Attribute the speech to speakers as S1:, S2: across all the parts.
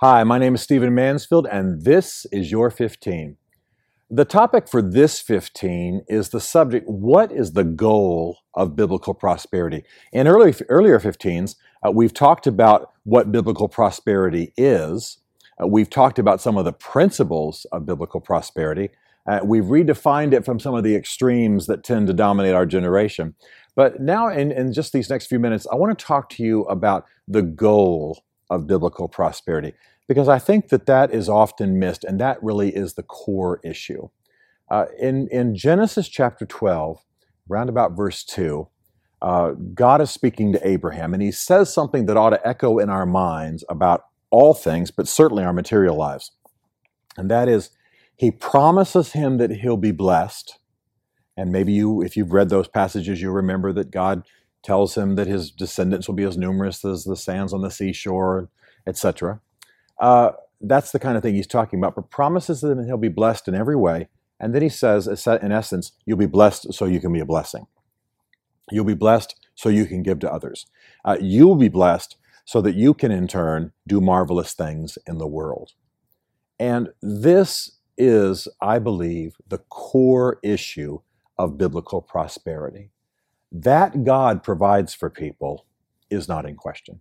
S1: Hi, my name is Stephen Mansfield, and this is Your 15. The topic for this 15 is the subject what is the goal of biblical prosperity? In early, earlier 15s, uh, we've talked about what biblical prosperity is. Uh, we've talked about some of the principles of biblical prosperity. Uh, we've redefined it from some of the extremes that tend to dominate our generation. But now, in, in just these next few minutes, I want to talk to you about the goal of biblical prosperity because I think that that is often missed, and that really is the core issue. Uh, in, in Genesis chapter 12, round about verse 2, uh, God is speaking to Abraham, and he says something that ought to echo in our minds about all things, but certainly our material lives. And that is, he promises him that he'll be blessed. And maybe you, if you've read those passages, you remember that God tells him that his descendants will be as numerous as the sands on the seashore, etc. Uh, that's the kind of thing he's talking about. But promises that he'll be blessed in every way. And then he says, in essence, you'll be blessed so you can be a blessing. You'll be blessed so you can give to others. Uh, you'll be blessed so that you can, in turn, do marvelous things in the world. And this is, I believe, the core issue of biblical prosperity. That God provides for people is not in question.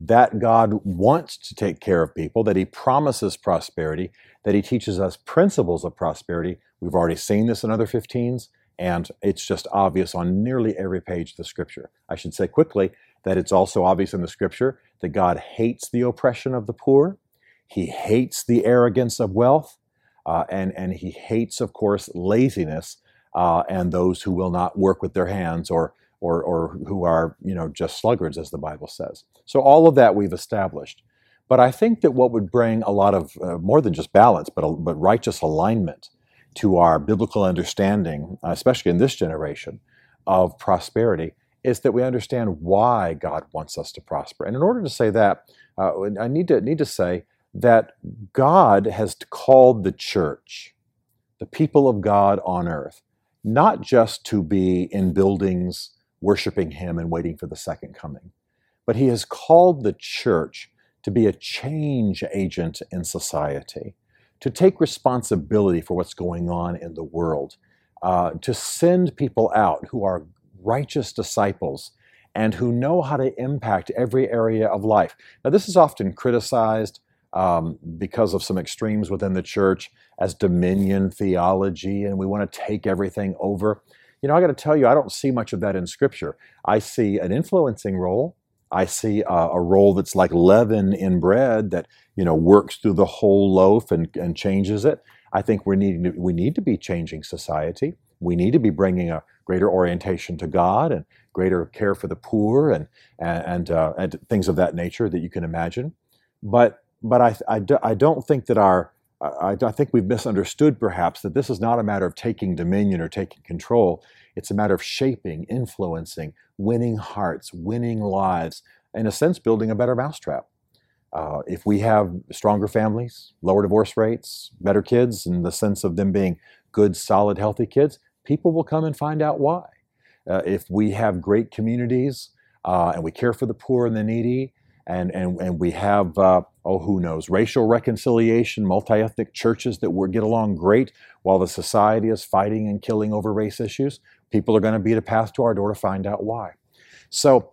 S1: That God wants to take care of people, that He promises prosperity, that He teaches us principles of prosperity. We've already seen this in other 15s, and it's just obvious on nearly every page of the Scripture. I should say quickly that it's also obvious in the Scripture that God hates the oppression of the poor, He hates the arrogance of wealth, uh, and, and He hates, of course, laziness uh, and those who will not work with their hands or, or, or who are you know just sluggards, as the Bible says. So all of that we've established. But I think that what would bring a lot of uh, more than just balance, but but righteous alignment to our biblical understanding, especially in this generation, of prosperity, is that we understand why God wants us to prosper. And in order to say that, uh, I need to need to say that God has called the church, the people of God on earth, not just to be in buildings worshiping Him and waiting for the second coming, but He has called the church to be a change agent in society, to take responsibility for what's going on in the world, uh, to send people out who are righteous disciples and who know how to impact every area of life. Now, this is often criticized um, because of some extremes within the church as dominion theology, and we want to take everything over. You know, I got to tell you, I don't see much of that in Scripture. I see an influencing role. I see a, a role that's like leaven in bread that you know works through the whole loaf and, and changes it. I think we need to, we need to be changing society. We need to be bringing a greater orientation to God and greater care for the poor and and and, uh, and things of that nature that you can imagine. But but I, I, I don't think that our, I, I think we've misunderstood perhaps that this is not a matter of taking dominion or taking control. It's a matter of shaping, influencing, winning hearts, winning lives, in a sense, building a better mousetrap. Uh, if we have stronger families, lower divorce rates, better kids, in the sense of them being good, solid, healthy kids, people will come and find out why. Uh, if we have great communities uh, and we care for the poor and the needy, and and and we have uh, oh who knows racial reconciliation, multi-ethnic churches that get along great while the society is fighting and killing over race issues. People are going to beat a path to our door to find out why. So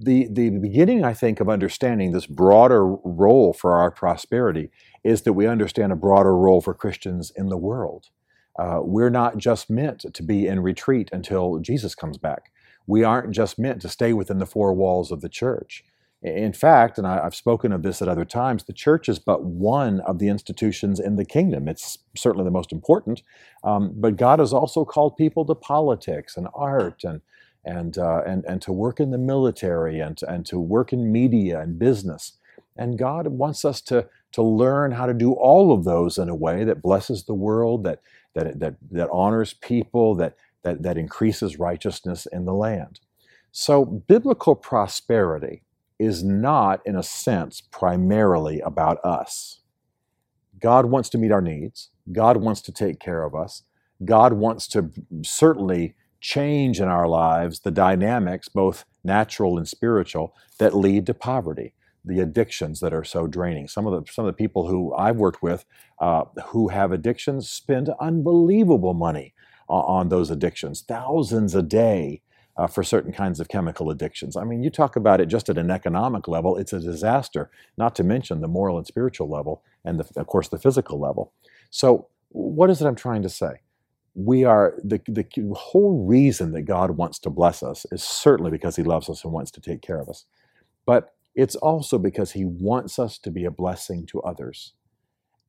S1: the the beginning, I think, of understanding this broader role for our prosperity is that we understand a broader role for Christians in the world. Uh, we're not just meant to be in retreat until Jesus comes back. We aren't just meant to stay within the four walls of the church. In fact, and I, have spoken of this at other times, the church is but one of the institutions in the kingdom. It's certainly the most important, um, but God has also called people to politics and art and and uh, and and to work in the military and and to work in media and business. And God wants us to to learn how to do all of those in a way that blesses the world, that that that that honors people, that that that increases righteousness in the land. So biblical prosperity is not, in a sense, primarily about us. God wants to meet our needs. God wants to take care of us. God wants to certainly change in our lives the dynamics, both natural and spiritual, that lead to poverty. the addictions that are so draining. Some of the some of the people who I've worked with uh, who have addictions spend unbelievable money on, on those addictions, thousands a day. Uh, for certain kinds of chemical addictions. I mean, you talk about it just at an economic level, it's a disaster, not to mention the moral and spiritual level, and the, of course, the physical level. So, what is it I'm trying to say? we are the, the whole reason that God wants to bless us is certainly because he loves us and wants to take care of us. But it's also because he wants us to be a blessing to others.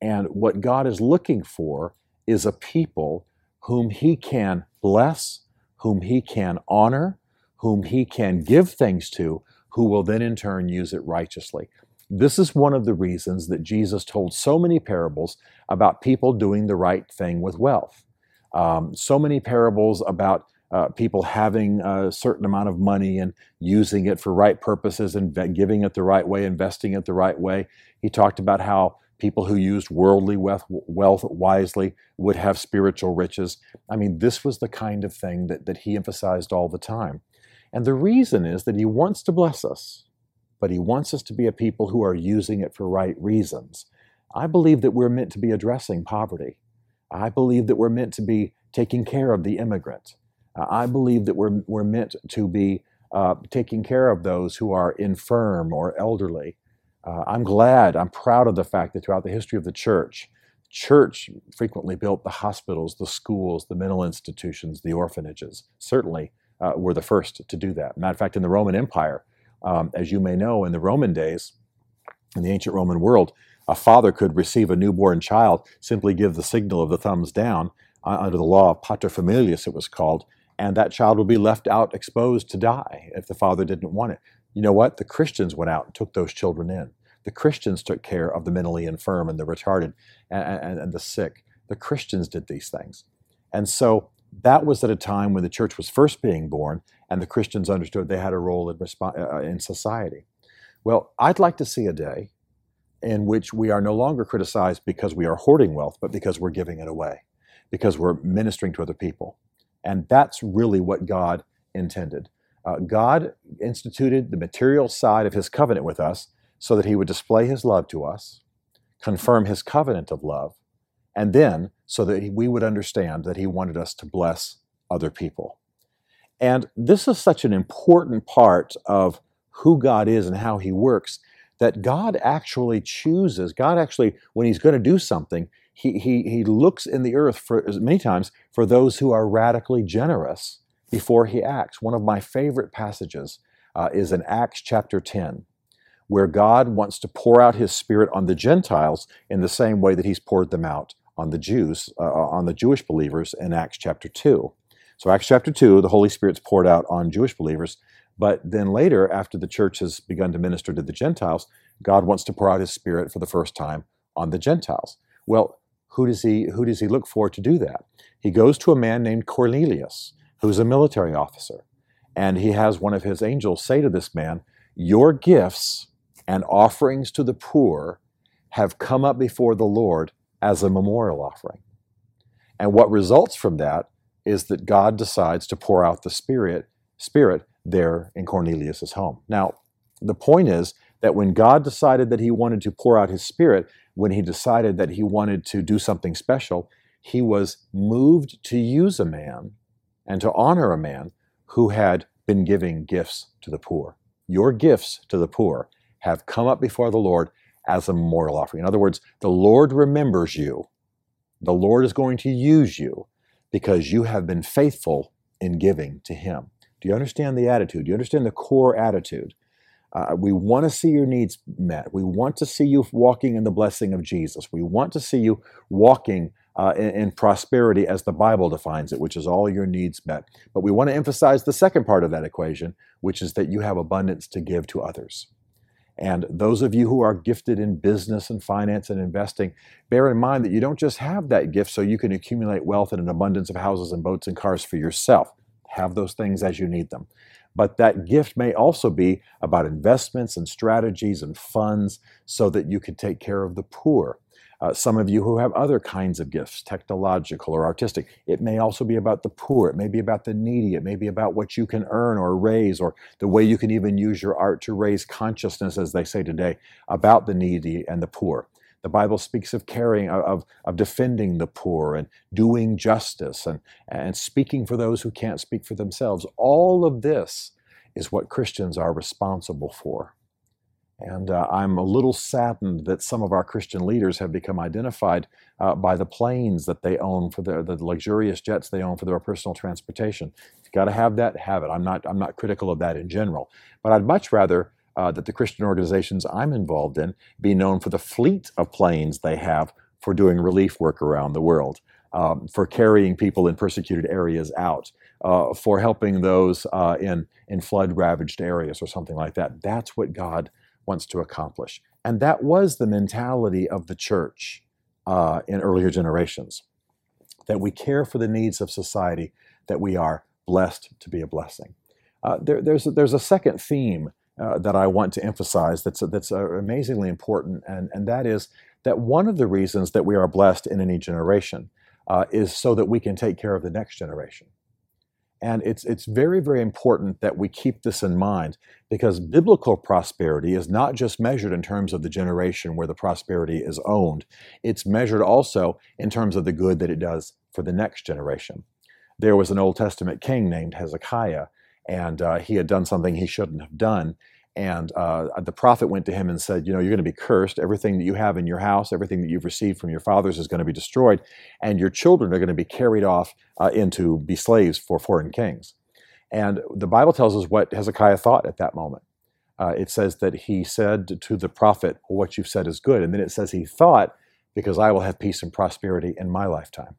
S1: And what God is looking for is a people whom he can bless, whom he can honor, whom he can give things to, who will then in turn use it righteously. This is one of the reasons that Jesus told so many parables about people doing the right thing with wealth. Um, so many parables about uh, people having a certain amount of money and using it for right purposes and giving it the right way, investing it the right way. He talked about how people who used worldly wealth, wealth wisely would have spiritual riches. I mean, this was the kind of thing that, that he emphasized all the time. And the reason is that he wants to bless us, but he wants us to be a people who are using it for right reasons. I believe that we're meant to be addressing poverty. I believe that we're meant to be taking care of the immigrant. Uh, I believe that we're, we're meant to be uh, taking care of those who are infirm or elderly. Uh, I'm glad, I'm proud of the fact that throughout the history of the church, church frequently built the hospitals, the schools, the mental institutions, the orphanages. Certainly uh, were the first to do that. Matter of fact, in the Roman Empire, um, as you may know, in the Roman days, in the ancient Roman world, a father could receive a newborn child, simply give the signal of the thumbs down uh, under the law of paterfamilias, it was called, and that child would be left out exposed to die if the father didn't want it. You know what? The Christians went out and took those children in. The Christians took care of the mentally infirm and the retarded and, and, and the sick. The Christians did these things. And so that was at a time when the church was first being born and the Christians understood they had a role in, resp- uh, in society. Well, I'd like to see a day in which we are no longer criticized because we are hoarding wealth, but because we're giving it away, because we're ministering to other people. And that's really what God intended. Uh, God instituted the material side of his covenant with us so that he would display his love to us, confirm his covenant of love, and then so that we would understand that he wanted us to bless other people. And this is such an important part of who God is and how he works that God actually chooses, God actually, when He's going to do something, he, he, he looks in the earth for many times for those who are radically generous before He acts. One of my favorite passages uh, is in Acts chapter 10, where God wants to pour out His Spirit on the Gentiles in the same way that He's poured them out on the Jews, uh, uh on the Jewish believers in Acts chapter 2. So, Acts chapter 2, the Holy Spirit's poured out on Jewish believers. But then later, after the church has begun to minister to the Gentiles, God wants to pour out his spirit for the first time on the Gentiles. Well, who does he who does he look for to do that? He goes to a man named Cornelius, who's a military officer, and he has one of his angels say to this man, "Your gifts and offerings to the poor have come up before the Lord as a memorial offering." And what results from that is that God decides to pour out the Spirit, Spirit there in Cornelius' home. Now, the point is that when God decided that he wanted to pour out his spirit, when he decided that he wanted to do something special, he was moved to use a man and to honor a man who had been giving gifts to the poor. Your gifts to the poor have come up before the Lord as a memorial offering. In other words, the Lord remembers you. The Lord is going to use you because you have been faithful in giving to him. Do you understand the attitude? Do you understand the core attitude? Uh, we want to see your needs met. We want to see you walking in the blessing of Jesus. We want to see you walking uh, in, prosperity as the Bible defines it, which is all your needs met. But we want to emphasize the second part of that equation, which is that you have abundance to give to others. And those of you who are gifted in business and finance and investing, bear in mind that you don't just have that gift so you can accumulate wealth and an abundance of houses and boats and cars for yourself. Have those things as you need them. But that gift may also be about investments and strategies and funds so that you can take care of the poor. Uh, some of you who have other kinds of gifts, technological or artistic. It may also be about the poor. It may be about the needy. It may be about what you can earn or raise, or the way you can even use your art to raise consciousness, as they say today, about the needy and the poor. The Bible speaks of caring, of, of defending the poor and doing justice and, and speaking for those who can't speak for themselves. All of this is what Christians are responsible for. And uh, I'm a little saddened that some of our Christian leaders have become identified uh, by the planes that they own for their, the luxurious jets they own for their personal transportation. You've got to have that, have it. I'm not, I'm not critical of that in general. But I'd much rather uh, that the Christian organizations I'm involved in be known for the fleet of planes they have for doing relief work around the world, um, for carrying people in persecuted areas out, uh, for helping those uh, in, in flood ravaged areas or something like that. That's what God wants to accomplish. And that was the mentality of the church uh, in earlier generations that we care for the needs of society, that we are blessed to be a blessing. Uh, there, there's, there's a second theme uh, that I want to emphasize that's, that's uh, amazingly important, and, and that is that one of the reasons that we are blessed in any generation uh, is so that we can take care of the next generation. And it's, it's very, very important that we keep this in mind because biblical prosperity is not just measured in terms of the generation where the prosperity is owned, it's measured also in terms of the good that it does for the next generation. There was an Old Testament king named Hezekiah, and uh, he had done something he shouldn't have done. And uh, the prophet went to him and said, You know, you're going to be cursed. Everything that you have in your house, everything that you've received from your fathers is going to be destroyed. And your children are going to be carried off uh, into be slaves for foreign kings. And the Bible tells us what Hezekiah thought at that moment. Uh, it says that he said to the prophet, well, What you've said is good. And then it says he thought, Because I will have peace and prosperity in my lifetime.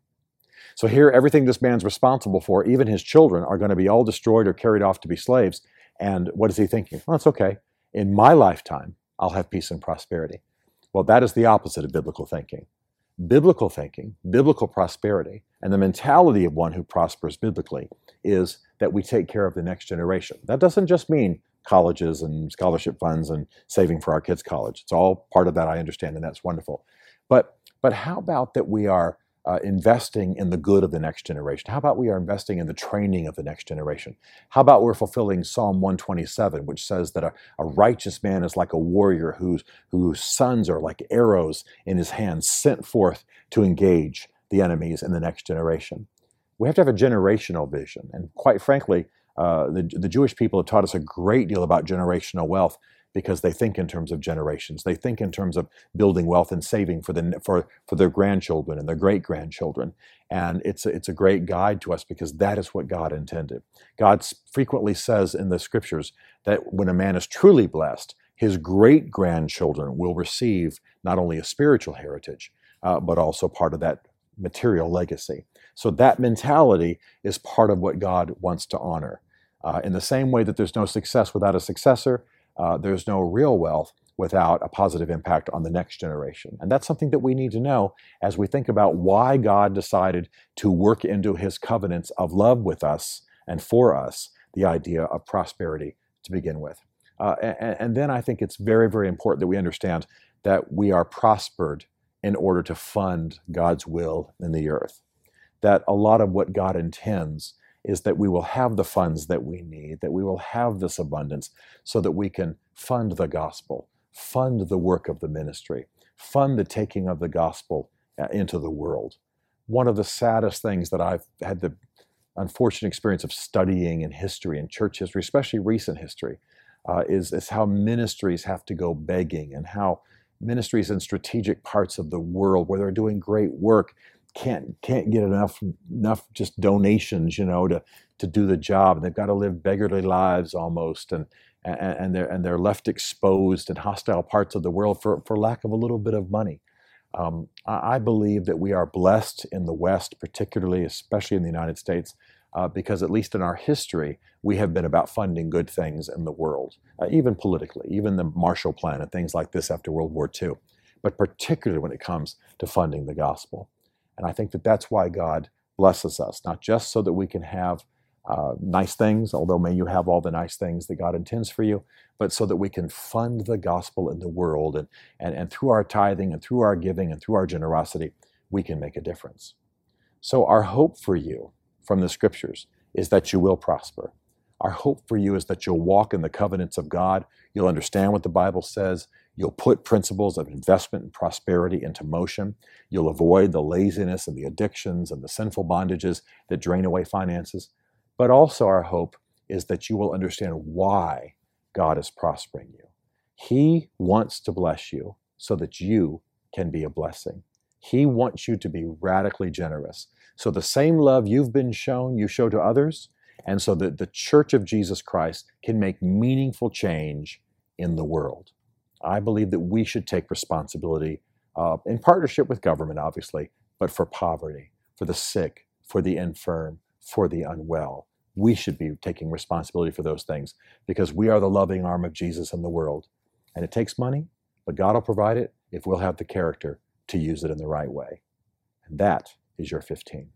S1: So here, everything this man's responsible for, even his children, are going to be all destroyed or carried off to be slaves. And what is he thinking? Well, it's okay. In my lifetime, I'll have peace and prosperity. Well, that is the opposite of biblical thinking. Biblical thinking, biblical prosperity, and the mentality of one who prospers biblically is that we take care of the next generation. That doesn't just mean colleges and scholarship funds and saving for our kids' college. It's all part of that, I understand, and that's wonderful. But but how about that we are uh, investing in the good of the next generation? How about we are investing in the training of the next generation? How about we're fulfilling Psalm 127, which says that a, a righteous man is like a warrior whose, whose sons are like arrows in his hands, sent forth to engage the enemies in the next generation? We have to have a generational vision. And quite frankly, uh, the, the Jewish people have taught us a great deal about generational wealth because they think in terms of generations. They think in terms of building wealth and saving for the for for their grandchildren and their great grandchildren. And it's a, it's a great guide to us because that is what God intended. God frequently says in the scriptures that when a man is truly blessed, his great grandchildren will receive not only a spiritual heritage, uh, but also part of that material legacy. So that mentality is part of what God wants to honor. Uh, in the same way that there's no success without a successor, uh, there's no real wealth without a positive impact on the next generation. And that's something that we need to know as we think about why God decided to work into his covenants of love with us and for us the idea of prosperity to begin with. Uh, and, and then I think it's very, very important that we understand that we are prospered in order to fund God's will in the earth. That a lot of what God intends is that we will have the funds that we need, that we will have this abundance so that we can fund the gospel, fund the work of the ministry, fund the taking of the gospel uh, into the world. One of the saddest things that I've had the unfortunate experience of studying in history and church history, especially recent history, uh, is, is how ministries have to go begging and how ministries in strategic parts of the world where they're doing great work can't can't get enough enough just donations, you know, to to do the job. They've got to live beggarly lives almost, and and, and they're and they're left exposed in hostile parts of the world for for lack of a little bit of money. Um, I, I believe that we are blessed in the West, particularly, especially in the United States, uh, because at least in our history, we have been about funding good things in the world, uh, even politically, even the Marshall Plan and things like this after World War II, but particularly when it comes to funding the gospel. And I think that that's why God blesses us, not just so that we can have uh, nice things, although may you have all the nice things that God intends for you, but so that we can fund the gospel in the world. And, and, and through our tithing and through our giving and through our generosity, we can make a difference. So, our hope for you from the scriptures is that you will prosper. Our hope for you is that you'll walk in the covenants of God. You'll understand what the Bible says. You'll put principles of investment and prosperity into motion. You'll avoid the laziness and the addictions and the sinful bondages that drain away finances. But also, our hope is that you will understand why God is prospering you. He wants to bless you so that you can be a blessing. He wants you to be radically generous. So, the same love you've been shown, you show to others, and so that the church of Jesus Christ can make meaningful change in the world. I believe that we should take responsibility uh, in partnership with government, obviously, but for poverty, for the sick, for the infirm, for the unwell we should be taking responsibility for those things because we are the loving arm of Jesus in the world. And it takes money, but God will provide it if we'll have the character to use it in the right way. And that is your 15.